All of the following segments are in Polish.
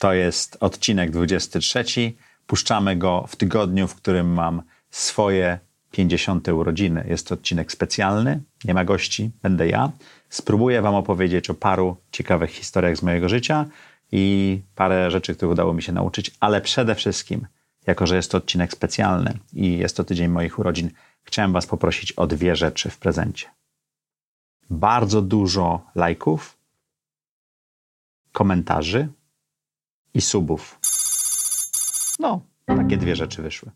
To jest odcinek 23. Puszczamy go w tygodniu, w którym mam swoje 50. urodziny. Jest to odcinek specjalny, nie ma gości, będę ja. Spróbuję Wam opowiedzieć o paru ciekawych historiach z mojego życia i parę rzeczy, których udało mi się nauczyć, ale przede wszystkim, jako że jest to odcinek specjalny i jest to tydzień moich urodzin, chciałem Was poprosić o dwie rzeczy w prezencie. Bardzo dużo lajków, komentarzy i subów. No, takie dwie rzeczy wyszły.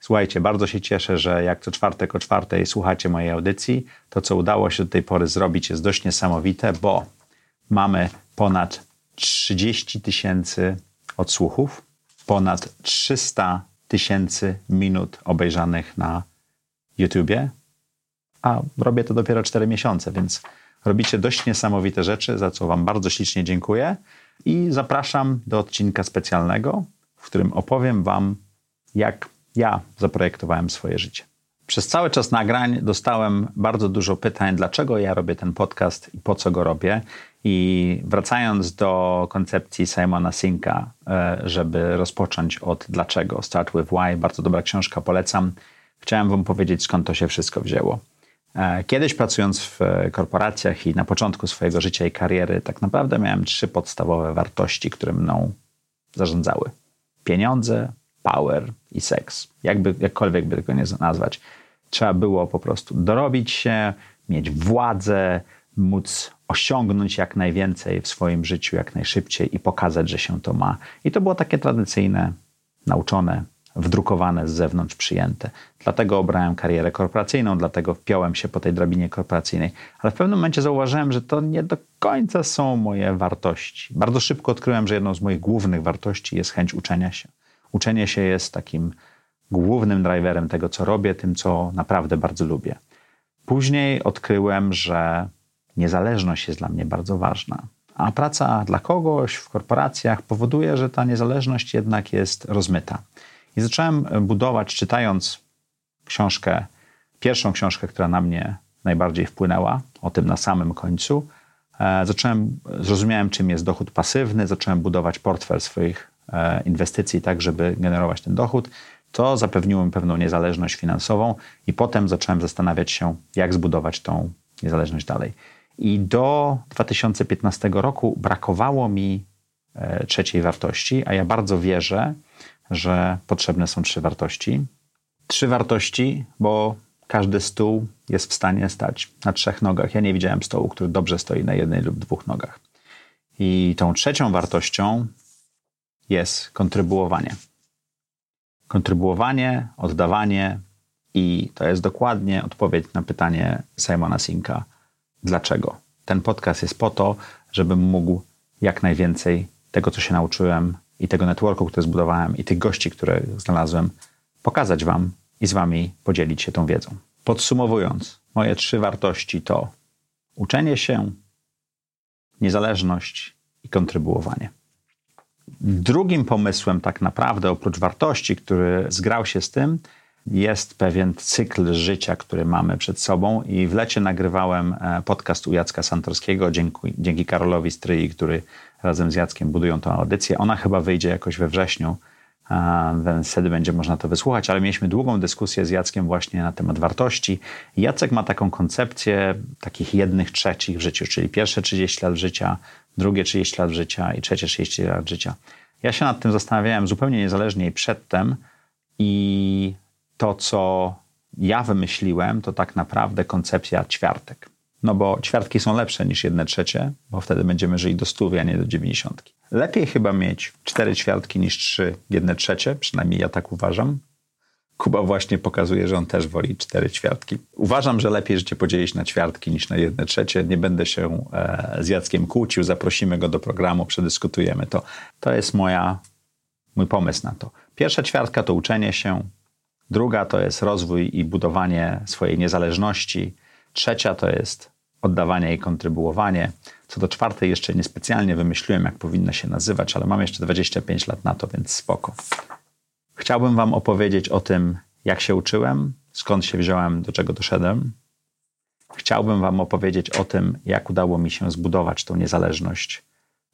Słuchajcie, bardzo się cieszę, że jak co czwartek o czwartej słuchacie mojej audycji. To, co udało się do tej pory zrobić, jest dość niesamowite, bo mamy ponad 30 tysięcy odsłuchów, ponad 300 tysięcy minut obejrzanych na YouTubie, a robię to dopiero 4 miesiące, więc robicie dość niesamowite rzeczy, za co Wam bardzo ślicznie dziękuję i zapraszam do odcinka specjalnego, w którym opowiem Wam, jak ja zaprojektowałem swoje życie. Przez cały czas nagrań dostałem bardzo dużo pytań, dlaczego ja robię ten podcast i po co go robię. I wracając do koncepcji Simona Sinka, e, żeby rozpocząć od dlaczego, Start with Why, bardzo dobra książka, polecam. Chciałem Wam powiedzieć, skąd to się wszystko wzięło. E, kiedyś pracując w korporacjach i na początku swojego życia i kariery, tak naprawdę miałem trzy podstawowe wartości, które mną zarządzały: pieniądze, power i seks. Jakby, jakkolwiek by tego nie nazwać. Trzeba było po prostu dorobić się, mieć władzę, móc osiągnąć jak najwięcej w swoim życiu, jak najszybciej i pokazać, że się to ma. I to było takie tradycyjne, nauczone, wdrukowane z zewnątrz, przyjęte. Dlatego obrałem karierę korporacyjną, dlatego wpiąłem się po tej drabinie korporacyjnej. Ale w pewnym momencie zauważyłem, że to nie do końca są moje wartości. Bardzo szybko odkryłem, że jedną z moich głównych wartości jest chęć uczenia się. Uczenie się jest takim głównym driverem tego, co robię, tym, co naprawdę bardzo lubię. Później odkryłem, że niezależność jest dla mnie bardzo ważna. A praca dla kogoś w korporacjach powoduje, że ta niezależność jednak jest rozmyta. I zacząłem budować, czytając książkę, pierwszą książkę, która na mnie najbardziej wpłynęła, o tym na samym końcu. E, zacząłem, zrozumiałem, czym jest dochód pasywny, zacząłem budować portfel swoich e, inwestycji, tak, żeby generować ten dochód. To zapewniło mi pewną niezależność finansową, i potem zacząłem zastanawiać się, jak zbudować tą niezależność dalej. I do 2015 roku brakowało mi e, trzeciej wartości, a ja bardzo wierzę, że potrzebne są trzy wartości. Trzy wartości, bo każdy stół jest w stanie stać na trzech nogach. Ja nie widziałem stołu, który dobrze stoi na jednej lub dwóch nogach. I tą trzecią wartością jest kontrybuowanie. Kontrybuowanie, oddawanie i to jest dokładnie odpowiedź na pytanie Simona Sinka. Dlaczego? Ten podcast jest po to, żebym mógł jak najwięcej tego, co się nauczyłem, i tego networku, który zbudowałem, i tych gości, które znalazłem, pokazać Wam i z Wami podzielić się tą wiedzą. Podsumowując, moje trzy wartości to uczenie się, niezależność i kontrybuowanie. Drugim pomysłem, tak naprawdę, oprócz wartości, który zgrał się z tym, jest pewien cykl życia, który mamy przed sobą. I w lecie nagrywałem e, podcast u Jacka Santorskiego dzięki, dzięki Karolowi Stryi, który razem z Jackiem budują tę audycję. Ona chyba wyjdzie jakoś we wrześniu, więc wtedy będzie można to wysłuchać, ale mieliśmy długą dyskusję z Jackiem właśnie na temat wartości. Jacek ma taką koncepcję takich jednych trzecich w życiu, czyli pierwsze 30 lat życia, drugie 30 lat życia i trzecie 30 lat życia. Ja się nad tym zastanawiałem zupełnie niezależnie i przedtem i to, co ja wymyśliłem, to tak naprawdę koncepcja ćwiartek. No bo ćwiartki są lepsze niż jedne trzecie, bo wtedy będziemy żyli do stu, a nie do dziewięćdziesiątki. Lepiej chyba mieć cztery ćwiartki niż trzy jedne trzecie, przynajmniej ja tak uważam. Kuba właśnie pokazuje, że on też woli cztery ćwiartki. Uważam, że lepiej życie podzielić na ćwiartki niż na jedne trzecie. Nie będę się e, z Jackiem kłócił, zaprosimy go do programu, przedyskutujemy to. To jest moja mój pomysł na to. Pierwsza ćwiartka to uczenie się, druga to jest rozwój i budowanie swojej niezależności, trzecia to jest oddawanie i kontrybuowanie. Co do czwartej jeszcze niespecjalnie wymyśliłem, jak powinna się nazywać, ale mam jeszcze 25 lat na to, więc spoko. Chciałbym Wam opowiedzieć o tym, jak się uczyłem, skąd się wziąłem, do czego doszedłem. Chciałbym Wam opowiedzieć o tym, jak udało mi się zbudować tą niezależność,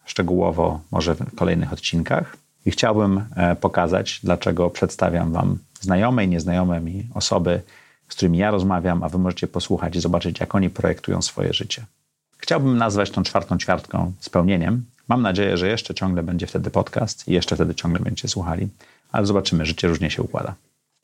szczegółowo może w kolejnych odcinkach. I chciałbym e, pokazać, dlaczego przedstawiam Wam znajome i nieznajome mi osoby, z którymi ja rozmawiam, a Wy możecie posłuchać i zobaczyć, jak oni projektują swoje życie. Chciałbym nazwać tą czwartą ćwiartką spełnieniem. Mam nadzieję, że jeszcze ciągle będzie wtedy podcast i jeszcze wtedy ciągle będziecie słuchali, ale zobaczymy, życie różnie się układa.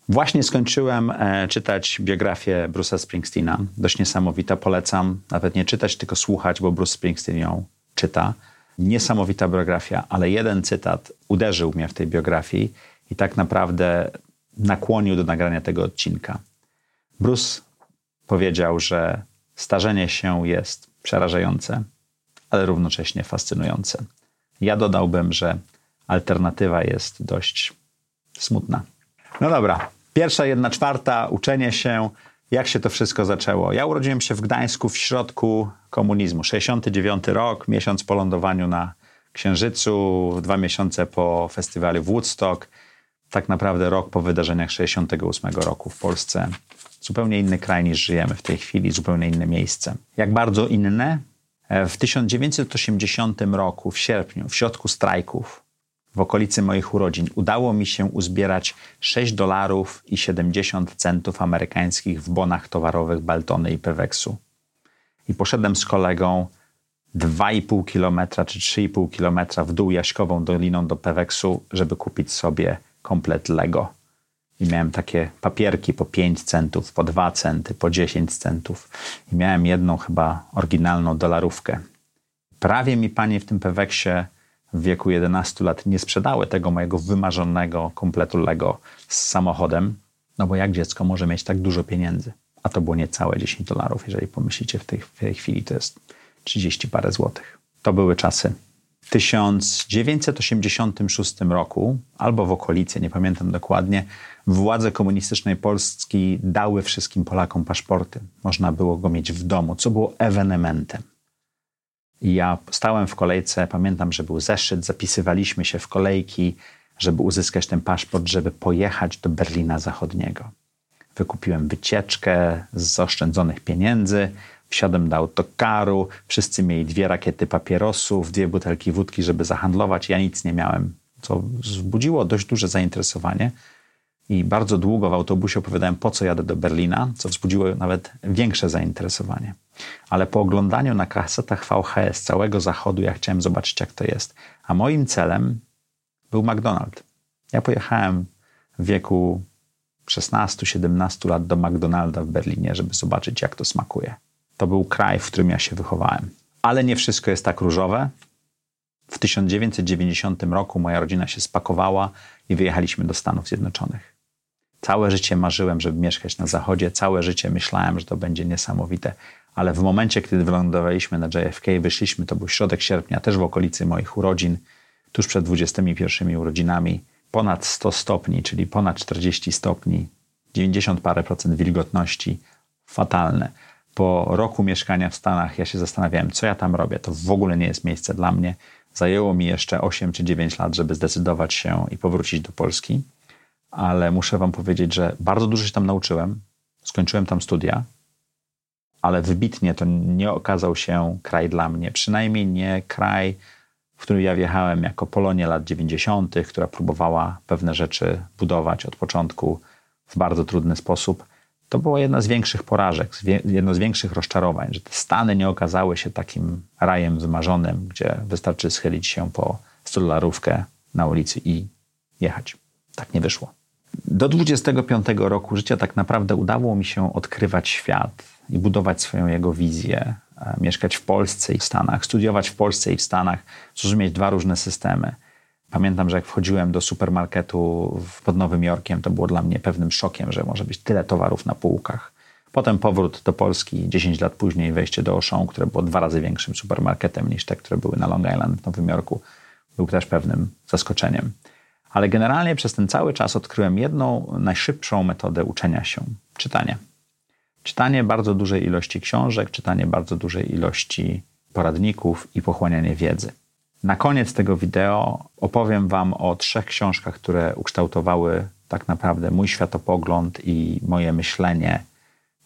Właśnie skończyłem e, czytać biografię Bruce'a Springsteena. Dość niesamowita, polecam nawet nie czytać, tylko słuchać, bo Bruce Springsteen ją czyta. Niesamowita biografia, ale jeden cytat uderzył mnie w tej biografii i tak naprawdę nakłonił do nagrania tego odcinka. Bruce powiedział, że starzenie się jest przerażające, ale równocześnie fascynujące. Ja dodałbym, że alternatywa jest dość smutna. No dobra, pierwsza jedna czwarta, uczenie się, jak się to wszystko zaczęło. Ja urodziłem się w Gdańsku w środku komunizmu. 69 rok, miesiąc po lądowaniu na Księżycu, dwa miesiące po festiwalu Woodstock, tak naprawdę rok po wydarzeniach 68 roku w Polsce. Zupełnie inny kraj niż żyjemy w tej chwili, zupełnie inne miejsce. Jak bardzo inne? E, w 1980 roku, w sierpniu, w środku strajków, w okolicy moich urodzin, udało mi się uzbierać 6 dolarów i 70 centów amerykańskich w bonach towarowych Baltony i Peweksu. I poszedłem z kolegą 2,5 kilometra czy 3,5 kilometra w dół Jaśkową Doliną do Peweksu, żeby kupić sobie komplet Lego. I miałem takie papierki po 5 centów, po 2 centy, po 10 centów. I miałem jedną chyba oryginalną dolarówkę. Prawie mi panie w tym Peweksie w wieku 11 lat nie sprzedały tego mojego wymarzonego kompletu Lego z samochodem, no bo jak dziecko może mieć tak dużo pieniędzy? A to było niecałe 10 dolarów, jeżeli pomyślicie w tej, w tej chwili, to jest 30 parę złotych. To były czasy. W 1986 roku, albo w okolicy, nie pamiętam dokładnie, władze komunistycznej Polski dały wszystkim Polakom paszporty. Można było go mieć w domu, co było ewenementem. Ja stałem w kolejce, pamiętam, że był zeszyt, zapisywaliśmy się w kolejki, żeby uzyskać ten paszport, żeby pojechać do Berlina Zachodniego. Wykupiłem wycieczkę z zaoszczędzonych pieniędzy, wsiadłem do autokaru, wszyscy mieli dwie rakiety papierosów, dwie butelki wódki, żeby zahandlować. Ja nic nie miałem, co wzbudziło dość duże zainteresowanie. I bardzo długo w autobusie opowiadałem, po co jadę do Berlina, co wzbudziło nawet większe zainteresowanie. Ale po oglądaniu na kasetach VHS całego zachodu, ja chciałem zobaczyć, jak to jest. A moim celem był McDonald's. Ja pojechałem w wieku 16-17 lat do McDonalda w Berlinie, żeby zobaczyć, jak to smakuje. To był kraj, w którym ja się wychowałem. Ale nie wszystko jest tak różowe. W 1990 roku moja rodzina się spakowała i wyjechaliśmy do Stanów Zjednoczonych. Całe życie marzyłem, żeby mieszkać na zachodzie, całe życie myślałem, że to będzie niesamowite, ale w momencie, kiedy wylądowaliśmy na JFK, wyszliśmy, to był środek sierpnia, też w okolicy moich urodzin, tuż przed 21 urodzinami, ponad 100 stopni, czyli ponad 40 stopni, 90 parę procent wilgotności, fatalne. Po roku mieszkania w Stanach ja się zastanawiałem, co ja tam robię. To w ogóle nie jest miejsce dla mnie. Zajęło mi jeszcze 8 czy 9 lat, żeby zdecydować się i powrócić do Polski ale muszę Wam powiedzieć, że bardzo dużo się tam nauczyłem. Skończyłem tam studia, ale wybitnie to nie okazał się kraj dla mnie. Przynajmniej nie kraj, w który ja wjechałem jako Polonia lat 90., która próbowała pewne rzeczy budować od początku w bardzo trudny sposób. To była jedna z większych porażek, jedno z większych rozczarowań, że te Stany nie okazały się takim rajem wymarzonym, gdzie wystarczy schylić się po 100 dolarówkę na ulicy i jechać. Tak nie wyszło. Do 25 roku życia tak naprawdę udało mi się odkrywać świat i budować swoją jego wizję, e, mieszkać w Polsce i w Stanach, studiować w Polsce i w Stanach, zrozumieć dwa różne systemy. Pamiętam, że jak wchodziłem do supermarketu pod Nowym Jorkiem, to było dla mnie pewnym szokiem, że może być tyle towarów na półkach. Potem powrót do Polski, 10 lat później wejście do Auchan, które było dwa razy większym supermarketem niż te, które były na Long Island w Nowym Jorku, był też pewnym zaskoczeniem Ale generalnie przez ten cały czas odkryłem jedną najszybszą metodę uczenia się czytanie. Czytanie bardzo dużej ilości książek, czytanie bardzo dużej ilości poradników i pochłanianie wiedzy. Na koniec tego wideo opowiem Wam o trzech książkach, które ukształtowały tak naprawdę mój światopogląd i moje myślenie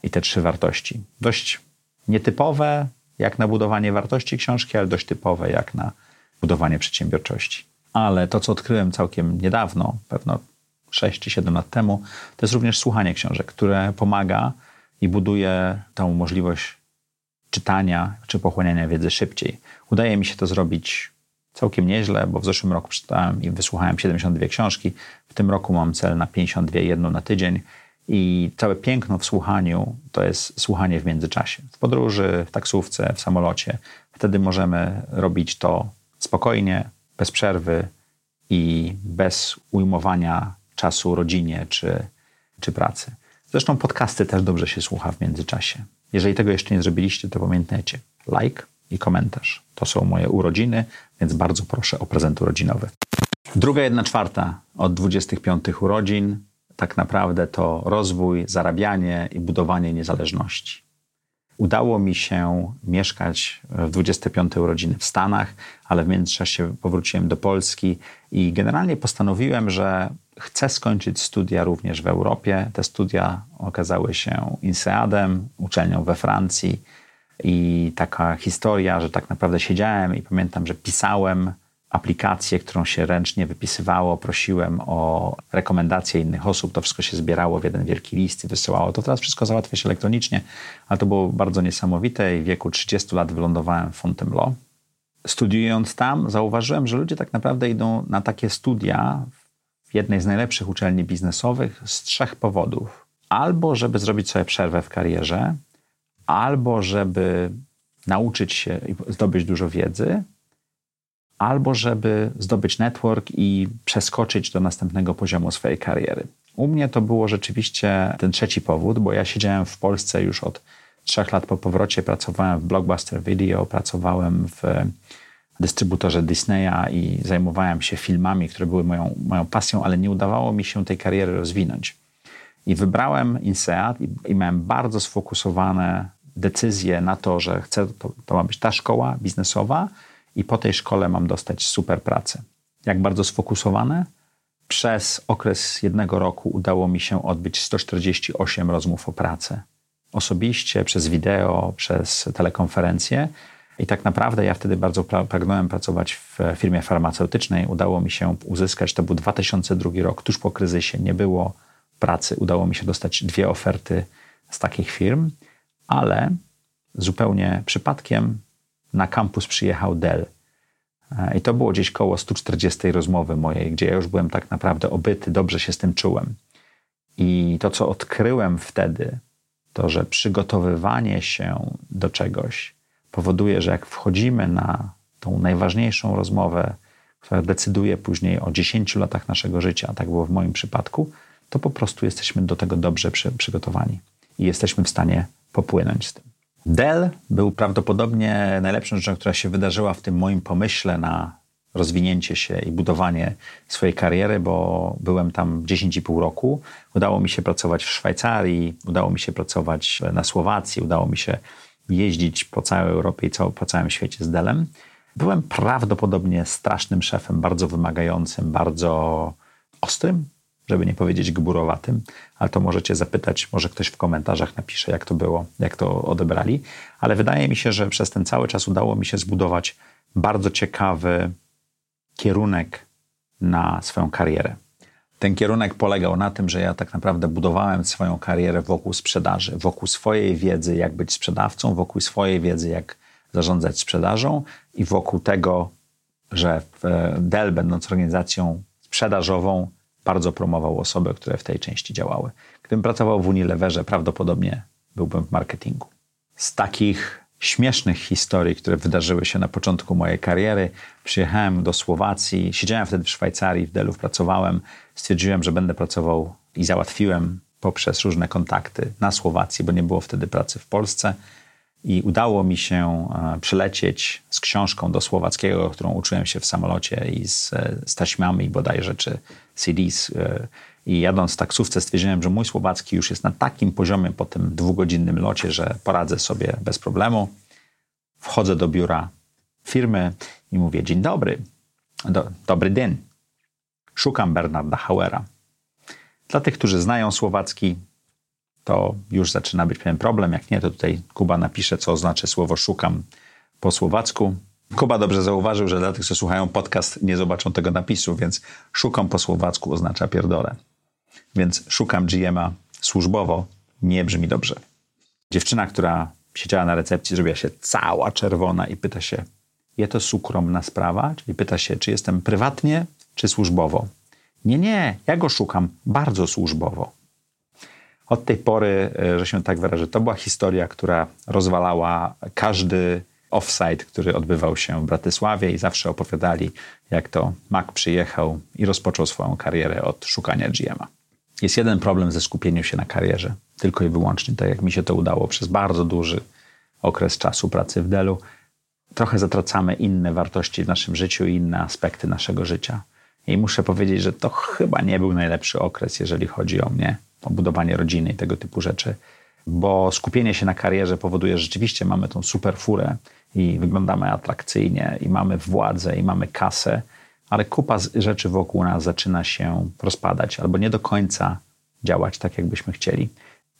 i te trzy wartości. Dość nietypowe jak na budowanie wartości książki, ale dość typowe jak na budowanie przedsiębiorczości. Ale to, co odkryłem całkiem niedawno, pewno 6 czy 7 lat temu, to jest również słuchanie książek, które pomaga i buduje tą możliwość czytania czy pochłaniania wiedzy szybciej. Udaje mi się to zrobić całkiem nieźle, bo w zeszłym roku przeczytałem i wysłuchałem 72 książki. W tym roku mam cel na 52, jedną na tydzień. I całe piękno w słuchaniu to jest słuchanie w międzyczasie. W podróży, w taksówce, w samolocie. Wtedy możemy robić to spokojnie, bez przerwy i bez ujmowania czasu rodzinie czy, czy pracy. Zresztą podcasty też dobrze się słucha w międzyczasie. Jeżeli tego jeszcze nie zrobiliście, to pamiętajcie. Like i komentarz. To są moje urodziny, więc bardzo proszę o prezent urodzinowy. Druga jedna czwarta od 25 urodzin tak naprawdę to rozwój, zarabianie i budowanie niezależności. Udało mi się mieszkać w 25 urodziny w Stanach, ale w międzyczasie powróciłem do Polski i generalnie postanowiłem, że chcę skończyć studia również w Europie. Te studia okazały się INSEADem, uczelnią we Francji. I taka historia, że tak naprawdę siedziałem i pamiętam, że pisałem aplikację, którą się ręcznie wypisywało, prosiłem o rekomendacje innych osób, to wszystko się zbierało w jeden wielki list i wysyłało. To teraz wszystko załatwia się elektronicznie, ale to było bardzo niesamowite i w wieku 30 lat wylądowałem w Fontainebleau. Studiując tam, zauważyłem, że ludzie tak naprawdę idą na takie studia w jednej z najlepszych uczelni biznesowych z trzech powodów. Albo żeby zrobić sobie przerwę w karierze, albo żeby nauczyć się i zdobyć dużo wiedzy, albo żeby zdobyć network i przeskoczyć do następnego poziomu swojej kariery. U mnie to było rzeczywiście ten trzeci powód, bo ja siedziałem w Polsce już od trzech lat po powrocie, pracowałem w Blockbuster Video, pracowałem w dystrybutorze Disneya i zajmowałem się filmami, które były moją, moją pasją, ale nie udawało mi się tej kariery rozwinąć. I wybrałem INSEAD i, i miałem bardzo sfokusowane decyzje na to, że chcę, to, to ma być ta szkoła biznesowa, i po tej szkole mam dostać super pracę. Jak bardzo sfokusowane? Przez okres jednego roku udało mi się odbyć 148 rozmów o pracę. Osobiście, przez wideo, przez telekonferencje. I tak naprawdę ja wtedy bardzo pragnąłem pracować w firmie farmaceutycznej. Udało mi się uzyskać, to był 2002 rok, tuż po kryzysie, nie było pracy. Udało mi się dostać dwie oferty z takich firm, ale zupełnie przypadkiem na kampus przyjechał Dell. E, I to było gdzieś koło 140 rozmowy mojej, gdzie ja już byłem tak naprawdę obyty, dobrze się z tym czułem. I to, co odkryłem wtedy, to, że przygotowywanie się do czegoś powoduje, że jak wchodzimy na tą najważniejszą rozmowę, która decyduje później o 10 latach naszego życia, a tak było w moim przypadku, to po prostu jesteśmy do tego dobrze przy, przygotowani i jesteśmy w stanie popłynąć z tym. Dell był prawdopodobnie najlepszą rzeczą, która się wydarzyła w tym moim pomyśle na rozwinięcie się i budowanie swojej kariery, bo byłem tam 10,5 roku. Udało mi się pracować w Szwajcarii, udało mi się pracować na Słowacji, udało mi się jeździć po całej Europie i po całym świecie z Delem. Byłem prawdopodobnie strasznym szefem, bardzo wymagającym, bardzo ostrym, żeby nie powiedzieć gburowatym, ale to możecie zapytać, może ktoś w komentarzach napisze, jak to było, jak to odebrali. Ale wydaje mi się, że przez ten cały czas udało mi się zbudować bardzo ciekawy kierunek na swoją karierę. Ten kierunek polegał na tym, że ja tak naprawdę budowałem swoją karierę wokół sprzedaży, wokół swojej wiedzy, jak być sprzedawcą, wokół swojej wiedzy, jak zarządzać sprzedażą i wokół tego, że Dell, będąc organizacją sprzedażową, bardzo promował osoby, które w tej części działały. Gdybym pracował w Unileverze, prawdopodobnie byłbym w marketingu. Z takich śmiesznych historii, które wydarzyły się na początku mojej kariery, przyjechałem do Słowacji, siedziałem wtedy w Szwajcarii, w Delu pracowałem, stwierdziłem, że będę pracował i załatwiłem poprzez różne kontakty na Słowacji, bo nie było wtedy pracy w Polsce. i udało mi się e, przylecieć z książką do słowackiego, którą uczyłem się w samolocie i z, e, z taśmami bodajże, czy CDs. E, I jadąc w taksówce stwierdziłem, że mój słowacki już jest na takim poziomie po tym dwugodzinnym locie, że poradzę sobie bez problemu. Wchodzę do biura firmy i mówię, dzień dobry, do, dobry dzień. Szukam Bernarda Hauera. Dla tych, którzy znają słowacki, to już zaczyna być pewien problem. Jak nie, to tutaj Kuba napisze, co oznacza słowo szukam po słowacku. Kuba dobrze zauważył, że dla tych, co słuchają podcast, nie zobaczą tego napisu, więc szukam po słowacku oznacza pierdolę. Więc szukam GM'a służbowo nie brzmi dobrze. Dziewczyna, która siedziała na recepcji, zrobiła się cała czerwona i pyta się, je to sukromna sprawa? Czyli pyta się, czy jestem prywatnie, czy służbowo? Nie, nie, ja go szukam bardzo służbowo. Od tej pory, e, że się tak wyrażę, to była historia, która rozwalała każdy offsite, który odbywał się w Bratysławie i zawsze opowiadali, jak to Mac przyjechał i rozpoczął swoją karierę od szukania GM'a. Jest jeden problem ze skupieniem się na karierze, tylko i wyłącznie, tak jak mi się to udało przez bardzo duży okres czasu pracy w Delu. Trochę zatracamy inne wartości w naszym życiu i inne aspekty naszego życia. I muszę powiedzieć, że to chyba nie był najlepszy okres, jeżeli chodzi o mnie o budowanie rodziny i tego typu rzeczy, bo skupienie się na karierze powoduje, że rzeczywiście mamy tą super furę i wyglądamy atrakcyjnie, i mamy władzę, i mamy kasę, ale kupa rzeczy wokół nas zaczyna się rozpadać albo nie do końca działać tak, jakbyśmy chcieli.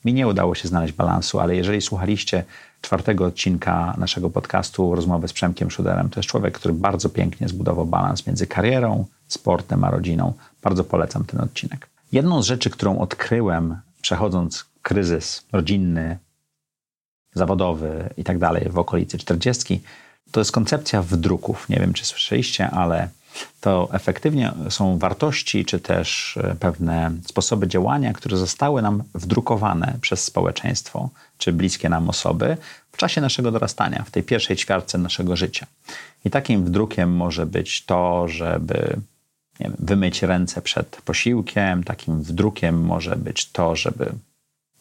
Mi nie udało się znaleźć balansu, ale jeżeli słuchaliście czwartego odcinka naszego podcastu Rozmowy z Przemkiem Szuderem, to jest człowiek, który bardzo pięknie zbudował balans między karierą, sportem a rodziną. Bardzo polecam ten odcinek. Jedną z rzeczy, którą odkryłem, przechodząc kryzys rodzinny, zawodowy i tak dalej w okolicy 40, to jest koncepcja wdruków. Nie wiem, czy słyszeliście, ale to efektywnie są wartości, czy też e, pewne sposoby działania, które zostały nam wdrukowane przez społeczeństwo, czy bliskie nam osoby w czasie naszego dorastania, w tej pierwszej ćwiartce naszego życia. I takim wdrukiem może być to, żeby wiem, wymyć ręce przed posiłkiem. Takim wdrukiem może być to, żeby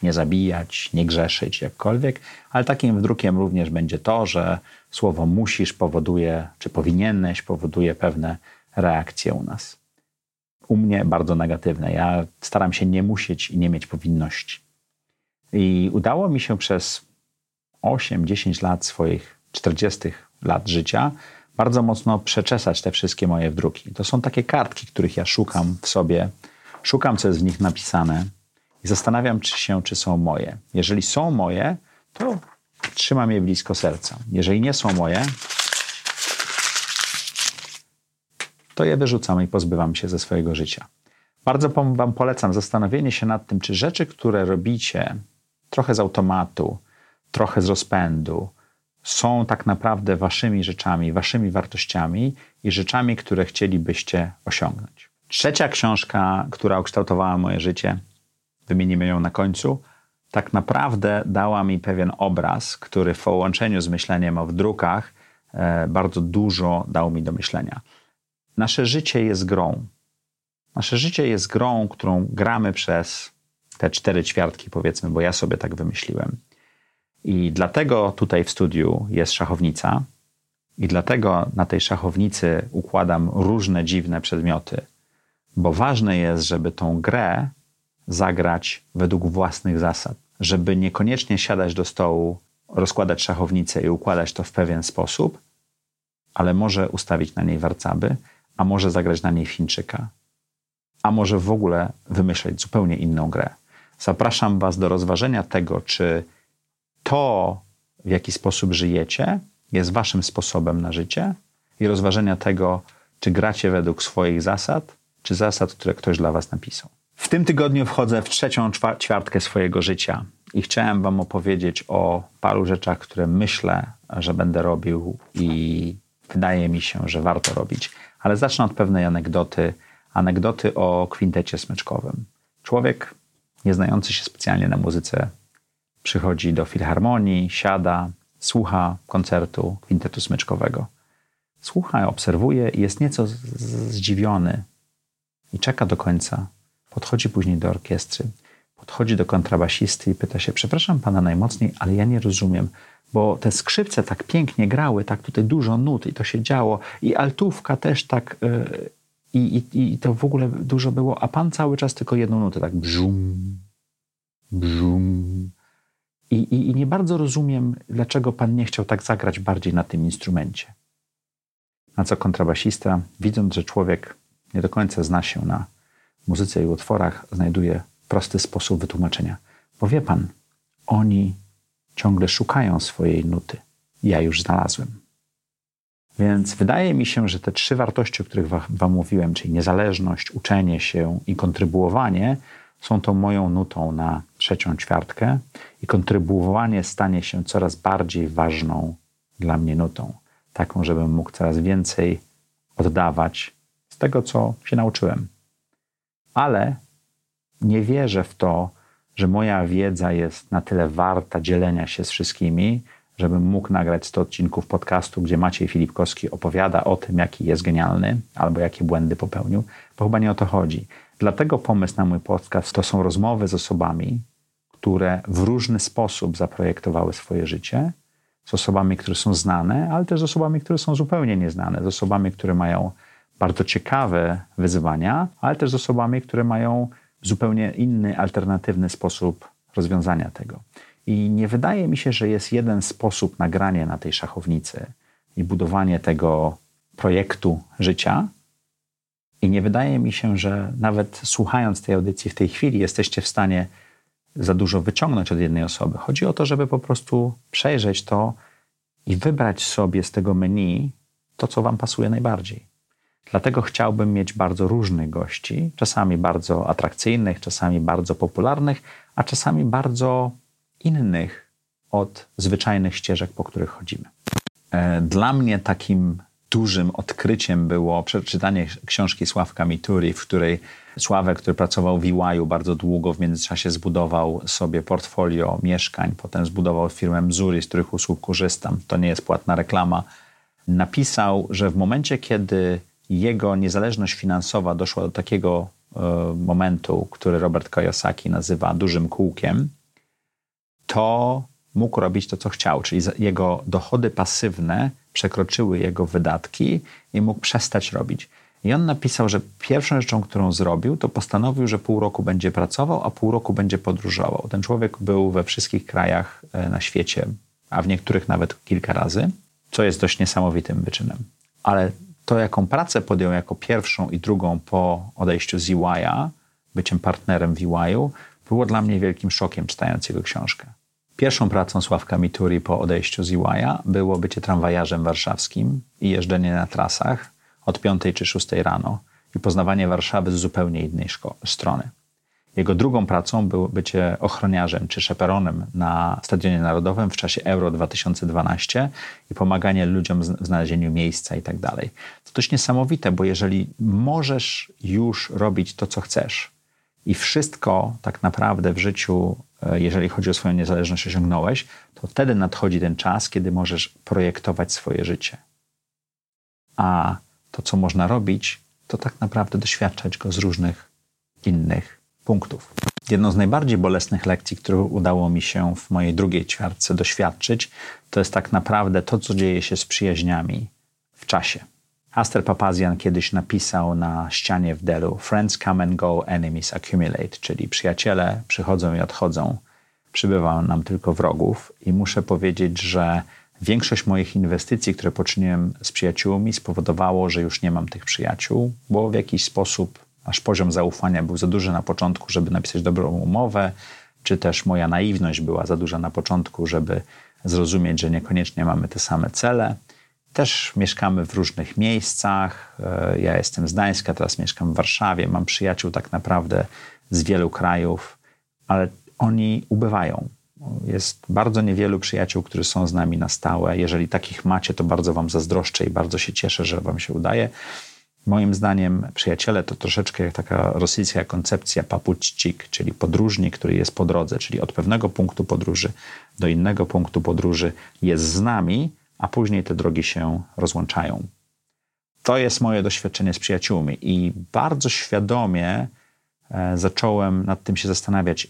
nie zabijać, nie grzeszyć jakkolwiek, ale takim wdrukiem również będzie to, że słowo musisz powoduje, czy powinieneś powoduje pewne reakcje u nas. U mnie bardzo negatywne. Ja staram się nie musieć i nie mieć powinności. I udało mi się przez 8-10 lat swoich 40 lat życia bardzo mocno przeczesać te wszystkie moje wdruki. To są takie kartki, których ja szukam w sobie, szukam, co jest w nich napisane i zastanawiam się, czy są moje. Jeżeli są moje, to trzymam je blisko serca. Jeżeli nie są moje, to je wyrzucam i pozbywam się ze swojego życia. Bardzo Wam polecam zastanowienie się nad tym, czy rzeczy, które robicie trochę z automatu, trochę z rozpędu, są tak naprawdę waszymi rzeczami, waszymi wartościami i rzeczami, które chcielibyście osiągnąć. Trzecia książka, która ukształtowała moje życie, wymienimy ją na końcu, tak naprawdę dała mi pewien obraz, który w połączeniu z myśleniem o wdrukach e, bardzo dużo dał mi do myślenia. Nasze życie jest grą. Nasze życie jest grą, którą gramy przez te cztery ćwiartki, powiedzmy, bo ja sobie tak wymyśliłem. I dlatego tutaj w studiu jest szachownica, i dlatego na tej szachownicy układam różne dziwne przedmioty, bo ważne jest, żeby tą grę zagrać według własnych zasad, żeby niekoniecznie siadać do stołu, rozkładać szachownicę i układać to w pewien sposób, ale może ustawić na niej warcaby, a może zagrać na niej Chińczyka, a może w ogóle wymyśleć zupełnie inną grę. Zapraszam Was do rozważenia tego, czy to, w jaki sposób żyjecie, jest waszym sposobem na życie i rozważenia tego, czy gracie według swoich zasad, czy zasad, które ktoś dla was napisał. W tym tygodniu wchodzę w trzecią ćwiartkę swojego życia i chciałem wam opowiedzieć o paru rzeczach, które myślę, że będę robił i wydaje mi się, że warto robić. Ale zacznę od pewnej anegdoty, anegdoty o kwintecie smyczkowym. Człowiek nieznający się specjalnie na muzyce przychodzi do filharmonii, siada, słucha koncertu kwintetu smyczkowego. Słucha, obserwuje i jest nieco zdziwiony i czeka do końca. Podchodzi później do orkiestry, podchodzi do kontrabasisty i pyta się: Przepraszam pana najmocniej, ale ja nie rozumiem, bo te skrzypce tak pięknie grały, tak tutaj dużo nut i to się działo i altówka też tak yy, i, i, i to w ogóle dużo było, a pan cały czas tylko jedną nutę, tak brzum, brzum. I, i, I nie bardzo rozumiem, dlaczego pan nie chciał tak zagrać bardziej na tym instrumencie. Na co kontrabasista, widząc, że człowiek nie do końca zna się na muzyce i utworach, znajduje prosty sposób wytłumaczenia. Bo wie pan, oni ciągle szukają swojej nuty. Ja już znalazłem. Więc wydaje mi się, że te trzy wartości, o których Wam mówiłem, czyli niezależność, uczenie się i kontrybuowanie, są tą moją nutą na trzecią ćwiartkę i kontrybuowanie stanie się coraz bardziej ważną dla mnie nutą. Taką, żebym mógł coraz więcej oddawać z tego, co się nauczyłem. Ale nie wierzę w to, że moja wiedza jest na tyle warta dzielenia się z wszystkimi, żebym mógł nagrać 100 odcinków podcastu, gdzie Maciej Filipkowski opowiada o tym, jaki jest genialny albo jakie błędy popełnił, bo chyba nie o to chodzi. Dlatego pomysł na mój podcast to są rozmowy z osobami, które w różny sposób zaprojektowały swoje życie, z osobami, które są znane, ale też z osobami, które są zupełnie nieznane, z osobami, które mają bardzo ciekawe wyzwania, ale też z osobami, które mają zupełnie inny, alternatywny sposób rozwiązania tego. I nie wydaje mi się, że jest jeden sposób nagrania na tej szachownicy i budowanie tego projektu życia. I nie wydaje mi się, że nawet słuchając tej audycji w tej chwili jesteście w stanie za dużo wyciągnąć od jednej osoby. Chodzi o to, żeby po prostu przejrzeć to i wybrać sobie z tego menu to, co Wam pasuje najbardziej. Dlatego chciałbym mieć bardzo różnych gości, czasami bardzo atrakcyjnych, czasami bardzo popularnych, a czasami bardzo innych od zwyczajnych ścieżek, po których chodzimy. E, dla mnie takim dużym odkryciem było przeczytanie książki Sławka Mituri, w której Sławek, który pracował w EY bardzo długo, w międzyczasie zbudował sobie portfolio mieszkań, potem zbudował firmę Mzuri, z których usług korzystam. To nie jest płatna reklama. Napisał, że w momencie, kiedy jego niezależność finansowa doszła do takiego e, momentu, który Robert Kiyosaki nazywa dużym kółkiem, to mógł robić to, co chciał, czyli jego dochody pasywne przekroczyły jego wydatki i mógł przestać robić. I on napisał, że pierwszą rzeczą, którą zrobił, to postanowił, że pół roku będzie pracował, a pół roku będzie podróżował. Ten człowiek był we wszystkich krajach e, na świecie, a w niektórych nawet kilka razy, co jest dość niesamowitym wyczynem. Ale to, jaką pracę podjął jako pierwszą i drugą po odejściu z EY'a, byciem partnerem w EY'u, było dla mnie wielkim szokiem czytając jego książkę. Pierwszą pracą Sławka Mituri po odejściu z EY'a było bycie tramwajarzem warszawskim i jeżdżenie na trasach od 5 czy 6 rano i poznawanie Warszawy z zupełnie innej strony. Jego drugą pracą było bycie ochroniarzem czy szeperonem na Stadionie Narodowym w czasie Euro 2012 i pomaganie ludziom w znalezieniu miejsca i tak dalej. To dość niesamowite, bo jeżeli możesz już robić to, co chcesz i wszystko tak naprawdę w życiu, e, jeżeli chodzi o swoją niezależność, osiągnąłeś, to wtedy nadchodzi ten czas, kiedy możesz projektować swoje życie. A to, co można robić, to tak naprawdę doświadczać go z różnych innych punktów. Jedną z najbardziej bolesnych lekcji, które udało mi się w mojej drugiej ćwiartce doświadczyć, to jest tak naprawdę to, co dzieje się z przyjaźniami w czasie. Aster Papazian kiedyś napisał na ścianie w Delu Friends come and go, enemies accumulate, czyli przyjaciele przychodzą i odchodzą, przybywa nam tylko wrogów i muszę powiedzieć, że większość moich inwestycji, które poczyniłem z przyjaciółmi spowodowało, że już nie mam tych przyjaciół, bo w jakiś sposób aż poziom zaufania był za duży na początku, żeby napisać dobrą umowę, czy też moja naiwność była za duża na początku, żeby zrozumieć, że niekoniecznie mamy te same cele. Też mieszkamy w różnych miejscach. E, ja jestem z Gdańska, teraz mieszkam w Warszawie. Mam przyjaciół tak naprawdę z wielu krajów, ale oni ubywają. Jest bardzo niewielu przyjaciół, którzy są z nami na stałe. Jeżeli takich macie, to bardzo Wam zazdroszczę i bardzo się cieszę, że Wam się udaje. Moim zdaniem przyjaciele to troszeczkę jak taka rosyjska koncepcja papućcik, czyli podróżnik, który jest po drodze, czyli od pewnego punktu podróży do innego punktu podróży jest z nami, a później te drogi się rozłączają. To jest moje doświadczenie z przyjaciółmi i bardzo świadomie e, zacząłem nad tym się zastanawiać,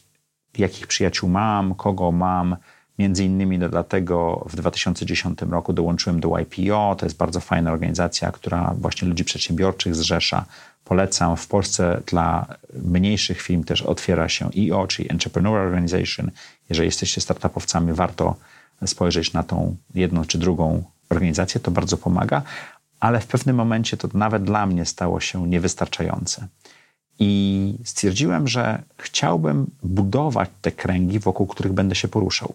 jakich przyjaciół mam, kogo mam, Między innymi dlatego w 2010 roku dołączyłem do YPO. To jest bardzo fajna organizacja, która właśnie ludzi przedsiębiorczych zrzesza. Polecam. W Polsce dla mniejszych firm też otwiera się EO, czyli Entrepreneur Organization. Jeżeli jesteście startupowcami, warto spojrzeć na tą jedną czy drugą organizację. To bardzo pomaga, ale w pewnym momencie to nawet dla mnie stało się niewystarczające. I stwierdziłem, że chciałbym budować te kręgi, wokół których będę się poruszał.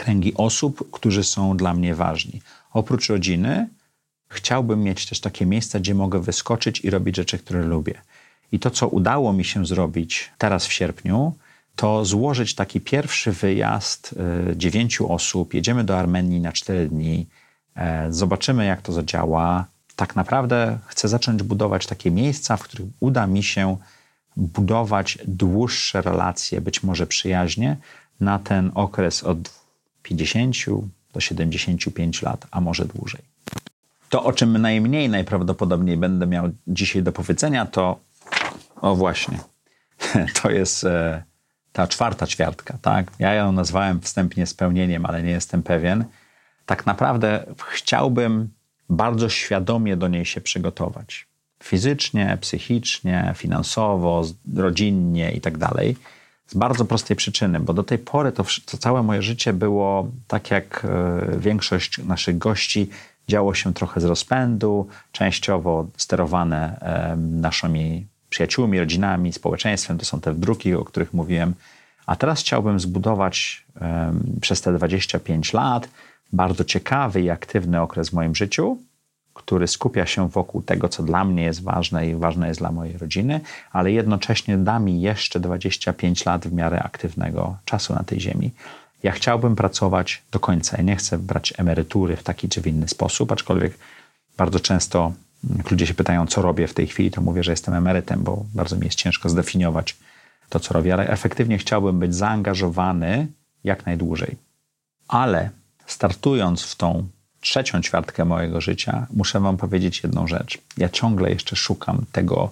Kręgi osób, którzy są dla mnie ważni. Oprócz rodziny, chciałbym mieć też takie miejsca, gdzie mogę wyskoczyć i robić rzeczy, które lubię. I to, co udało mi się zrobić teraz w sierpniu, to złożyć taki pierwszy wyjazd y, dziewięciu osób. Jedziemy do Armenii na cztery dni, e, zobaczymy, jak to zadziała. Tak naprawdę chcę zacząć budować takie miejsca, w których uda mi się budować dłuższe relacje, być może przyjaźnie, na ten okres od 50 do 75 lat, a może dłużej. To, o czym najmniej najprawdopodobniej będę miał dzisiaj do powiedzenia, to o właśnie, to jest e, ta czwarta ćwiartka. Tak? Ja ją nazwałem wstępnie spełnieniem, ale nie jestem pewien. Tak naprawdę chciałbym bardzo świadomie do niej się przygotować fizycznie, psychicznie, finansowo, rodzinnie i tak dalej. Z bardzo prostej przyczyny, bo do tej pory to, to całe moje życie było tak jak e, większość naszych gości, działo się trochę z rozpędu, częściowo sterowane naszymi przyjaciółmi, rodzinami, społeczeństwem. To są te wdruki, o których mówiłem. A teraz chciałbym zbudować przez te 25 lat bardzo ciekawy i aktywny okres w moim życiu, który skupia się wokół tego, co dla mnie jest ważne i ważne jest dla mojej rodziny, ale jednocześnie da mi jeszcze 25 lat w miarę aktywnego czasu na tej ziemi. Ja chciałbym pracować do końca. Ja nie chcę brać emerytury w taki czy w inny sposób, aczkolwiek bardzo często, jak ludzie się pytają, co robię w tej chwili, to mówię, że jestem emerytem, bo bardzo mi jest ciężko zdefiniować to, co robię, ale efektywnie chciałbym być zaangażowany jak najdłużej. Ale startując w tą trzecią ćwiartkę mojego życia, muszę Wam powiedzieć jedną rzecz. Ja ciągle jeszcze szukam tego,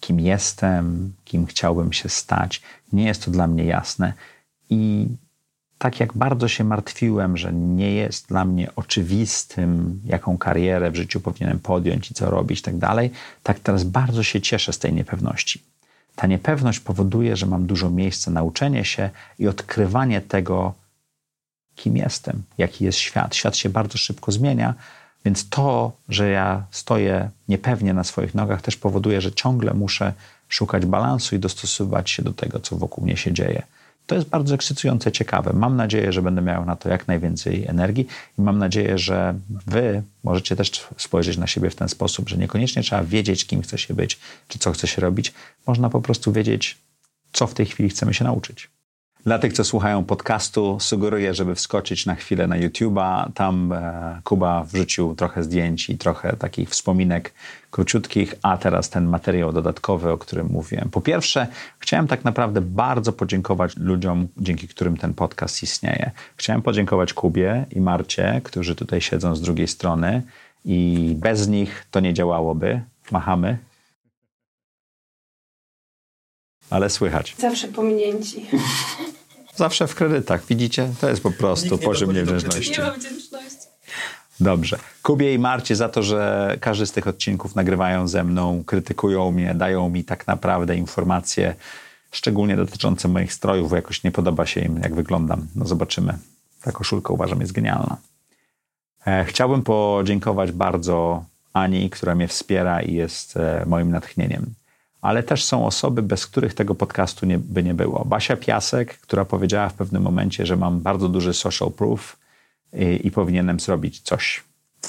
kim jestem, kim chciałbym się stać. Nie jest to dla mnie jasne. I tak jak bardzo się martwiłem, że nie jest dla mnie oczywistym, jaką karierę w życiu powinienem podjąć i co robić, tak dalej, tak teraz bardzo się cieszę z tej niepewności. Ta niepewność powoduje, że mam dużo miejsca na uczenie się i odkrywanie tego, kim jestem, jaki jest świat. Świat się bardzo szybko zmienia, więc to, że ja stoję niepewnie na swoich nogach, też powoduje, że ciągle muszę szukać balansu i dostosowywać się do tego, co wokół mnie się dzieje. To jest bardzo ekscytujące, ciekawe. Mam nadzieję, że będę miał na to jak najwięcej energii i mam nadzieję, że Wy możecie też spojrzeć na siebie w ten sposób, że niekoniecznie trzeba wiedzieć, kim chce się być, czy co chce się robić. Można po prostu wiedzieć, co w tej chwili chcemy się nauczyć. Dla tych, co słuchają podcastu, sugeruję, żeby wskoczyć na chwilę na YouTube'a. Tam e, Kuba wrzucił trochę zdjęć i trochę takich wspominek króciutkich, a teraz ten materiał dodatkowy, o którym mówiłem. Po pierwsze, chciałem tak naprawdę bardzo podziękować ludziom, dzięki którym ten podcast istnieje. Chciałem podziękować Kubie i Marcie, którzy tutaj siedzą z drugiej strony i bez nich to nie działałoby. Machamy. Ale słychać. Zawsze pominięci. Zawsze w kredytach, widzicie? To jest po prostu poziom niewdzięczności. Nie ma wdzięczności. Dobrze. Kubie i Marcie za to, że każdy z tych odcinków nagrywają ze mną, krytykują mnie, dają mi tak naprawdę informacje, szczególnie dotyczące moich strojów, bo jakoś nie podoba się im, jak wyglądam. No zobaczymy. Ta koszulka uważam jest genialna. E, chciałbym podziękować bardzo Ani, która mnie wspiera i jest e, moim natchnieniem ale też są osoby, bez których tego podcastu nie, by nie było. Basia Piasek, która powiedziała w pewnym momencie, że mam bardzo duży social proof i, i powinienem zrobić coś.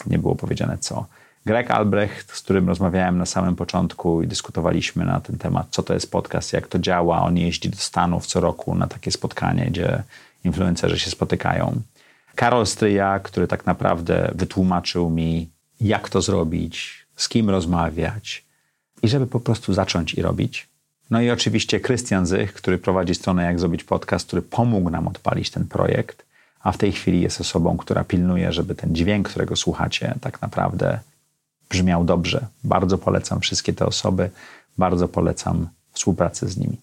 Nie było powiedziane co. Greg Albrecht, z którym rozmawiałem na samym początku i dyskutowaliśmy na ten temat, co to jest podcast, jak to działa. On jeździ do Stanów co roku na takie spotkanie, gdzie influencerzy się spotykają. Karol Stryja, który tak naprawdę wytłumaczył mi, jak to zrobić, z kim rozmawiać, i żeby po prostu zacząć i robić. No i oczywiście Krystian Zych, który prowadzi stronę Jak Zrobić Podcast, który pomógł nam odpalić ten projekt, a w tej chwili jest osobą, która pilnuje, żeby ten dźwięk, którego słuchacie, tak naprawdę brzmiał dobrze. Bardzo polecam wszystkie te osoby, bardzo polecam współpracę z nimi.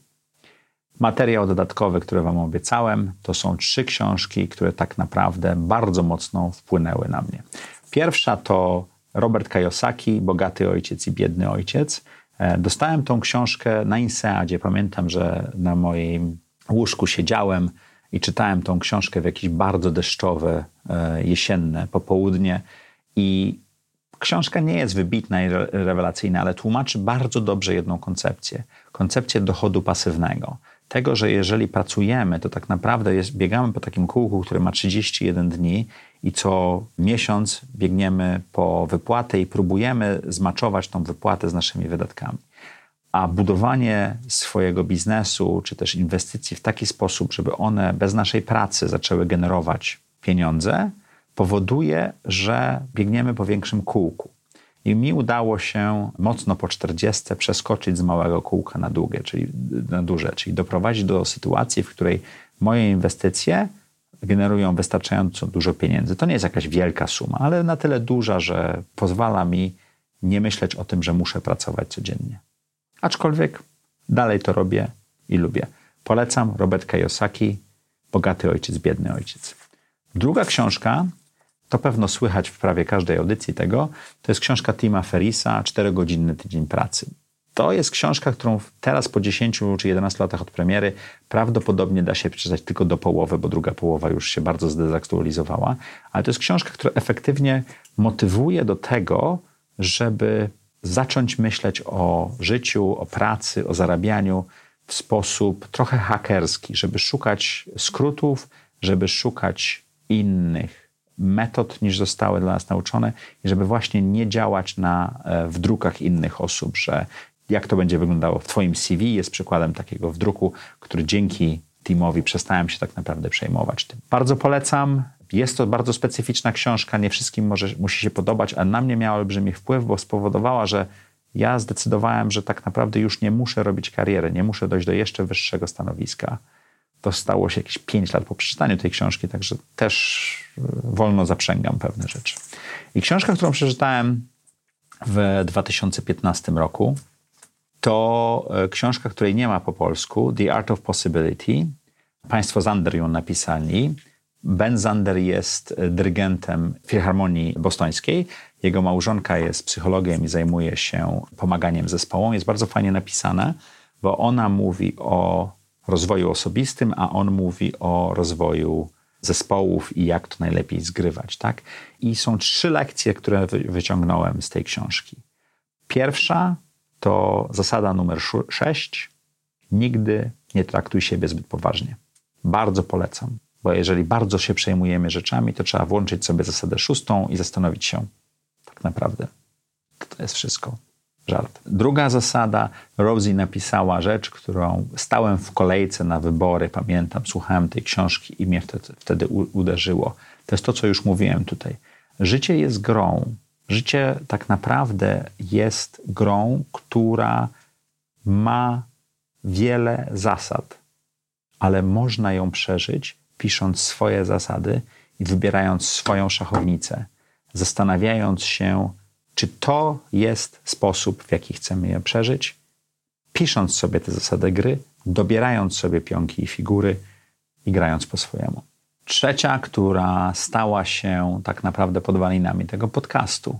Materiał dodatkowy, który Wam obiecałem, to są trzy książki, które tak naprawdę bardzo mocno wpłynęły na mnie. Pierwsza to Robert Kiyosaki, Bogaty Ojciec i Biedny Ojciec. E, dostałem tą książkę na Inseadzie. Pamiętam, że na moim łóżku siedziałem i czytałem tą książkę w jakieś bardzo deszczowe, e, jesienne popołudnie i książka nie jest wybitna i rewelacyjna, ale tłumaczy bardzo dobrze jedną koncepcję. Koncepcję dochodu pasywnego tego, że jeżeli pracujemy, to tak naprawdę jest, biegamy po takim kółku, które ma 31 dni i co miesiąc biegniemy po wypłatę i próbujemy zmaczować tą wypłatę z naszymi wydatkami. A budowanie swojego biznesu czy też inwestycji w taki sposób, żeby one bez naszej pracy zaczęły generować pieniądze, powoduje, że biegniemy po większym kółku. I mi udało się mocno po 40 przeskoczyć z małego kółka na długie, czyli na duże, czyli doprowadzić do sytuacji, w której moje inwestycje generują wystarczająco dużo pieniędzy. To nie jest jakaś wielka suma, ale na tyle duża, że pozwala mi nie myśleć o tym, że muszę pracować codziennie. Aczkolwiek dalej to robię i lubię. Polecam Robert Kiyosaki, Bogaty ojciec, biedny ojciec. Druga książka to pewno słychać w prawie każdej audycji tego. To jest książka Tima Ferisa, 4-godzinny tydzień pracy. To jest książka, którą teraz po 10 czy 11 latach od premiery prawdopodobnie da się przeczytać tylko do połowy, bo druga połowa już się bardzo zdezaktualizowała. Ale to jest książka, która efektywnie motywuje do tego, żeby zacząć myśleć o życiu, o pracy, o zarabianiu w sposób trochę hakerski, żeby szukać skrótów, żeby szukać innych metod niż zostały dla nas nauczone i żeby właśnie nie działać na, e, w drukach innych osób, że jak to będzie wyglądało w Twoim CV jest przykładem takiego w druku, który dzięki teamowi przestałem się tak naprawdę przejmować tym. Bardzo polecam. Jest to bardzo specyficzna książka, nie wszystkim może, musi się podobać, ale na mnie miała olbrzymi wpływ, bo spowodowała, że ja zdecydowałem, że tak naprawdę już nie muszę robić kariery, nie muszę dojść do jeszcze wyższego stanowiska to stało się jakieś 5 lat po przeczytaniu tej książki, także też e, wolno zaprzęgam pewne rzeczy. I książka, którą przeczytałem w 2015 roku, to e, książka, której nie ma po polsku, The Art of Possibility. Państwo Zander ją napisali. Ben Zander jest e, dyrygentem Filharmonii Bostońskiej. Jego małżonka jest psychologiem i zajmuje się pomaganiem zespołom. Jest bardzo fajnie napisane, bo ona mówi o rozwoju osobistym, a on mówi o rozwoju zespołów i jak to najlepiej zgrywać, tak? I są trzy lekcje, które wyciągnąłem z tej książki. Pierwsza to zasada numer sześć. Nigdy nie traktuj siebie zbyt poważnie. Bardzo polecam, bo jeżeli bardzo się przejmujemy rzeczami, to trzeba włączyć sobie zasadę szóstą i zastanowić się, tak naprawdę, to jest wszystko żart. Druga zasada, Rosie napisała rzecz, którą stałem w kolejce na wybory, pamiętam, słuchałem tej książki i mnie wtedy, wtedy uderzyło. To jest to, co już mówiłem tutaj. Życie jest grą. Życie tak naprawdę jest grą, która ma wiele zasad, ale można ją przeżyć, pisząc swoje zasady i wybierając swoją szachownicę, zastanawiając się, czy to jest sposób, w jaki chcemy je przeżyć, pisząc sobie te zasady gry, dobierając sobie pionki i figury i grając po swojemu. Trzecia, która stała się tak naprawdę podwalinami tego podcastu,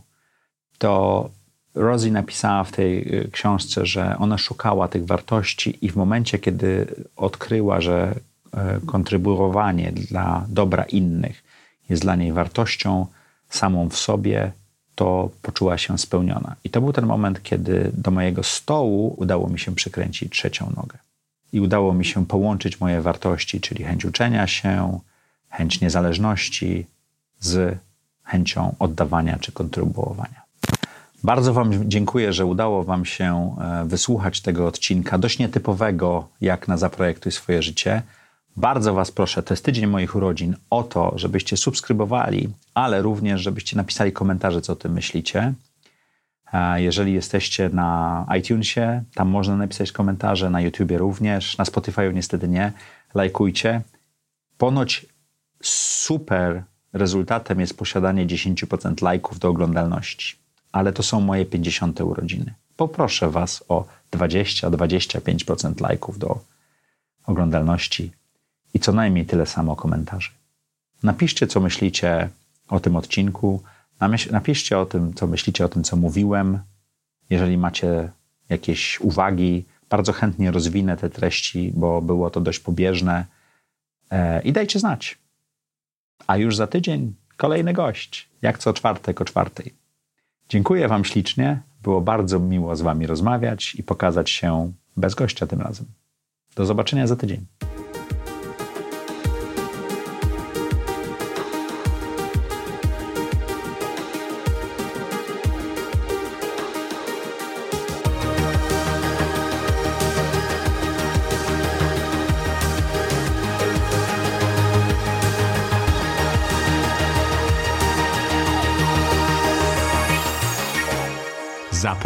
to Rosie napisała w tej y, książce, że ona szukała tych wartości i w momencie, kiedy odkryła, że e, kontrybuowanie dla dobra innych jest dla niej wartością samą w sobie, to poczuła się spełniona. I to był ten moment, kiedy do mojego stołu udało mi się przykręcić trzecią nogę. I udało mi się połączyć moje wartości, czyli chęć uczenia się, chęć niezależności z chęcią oddawania czy kontrybuowania. Bardzo Wam dziękuję, że udało Wam się e, wysłuchać tego odcinka, dość nietypowego, jak na Zaprojektuj swoje życie. Bardzo Was proszę, to jest tydzień moich urodzin, o to, żebyście subskrybowali, ale również, żebyście napisali komentarze, co o tym myślicie. Jeżeli jesteście na iTunesie, tam można napisać komentarze, na YouTubie również, na Spotify niestety nie. Lajkujcie. Ponoć super rezultatem jest posiadanie 10% lajków do oglądalności, ale to są moje 50 urodziny. Poproszę Was o 20-25% lajków do oglądalności i co najmniej tyle samo komentarzy. Napiszcie, co myślicie o tym odcinku. Napiszcie o tym, co myślicie o tym, co mówiłem. Jeżeli macie jakieś uwagi, bardzo chętnie rozwinę te treści, bo było to dość pobieżne. E, I dajcie znać. A już za tydzień kolejny gość, jak co czwartek o czwartej. Dziękuję Wam ślicznie. Było bardzo miło z Wami rozmawiać i pokazać się bez gościa tym razem. Do zobaczenia za tydzień.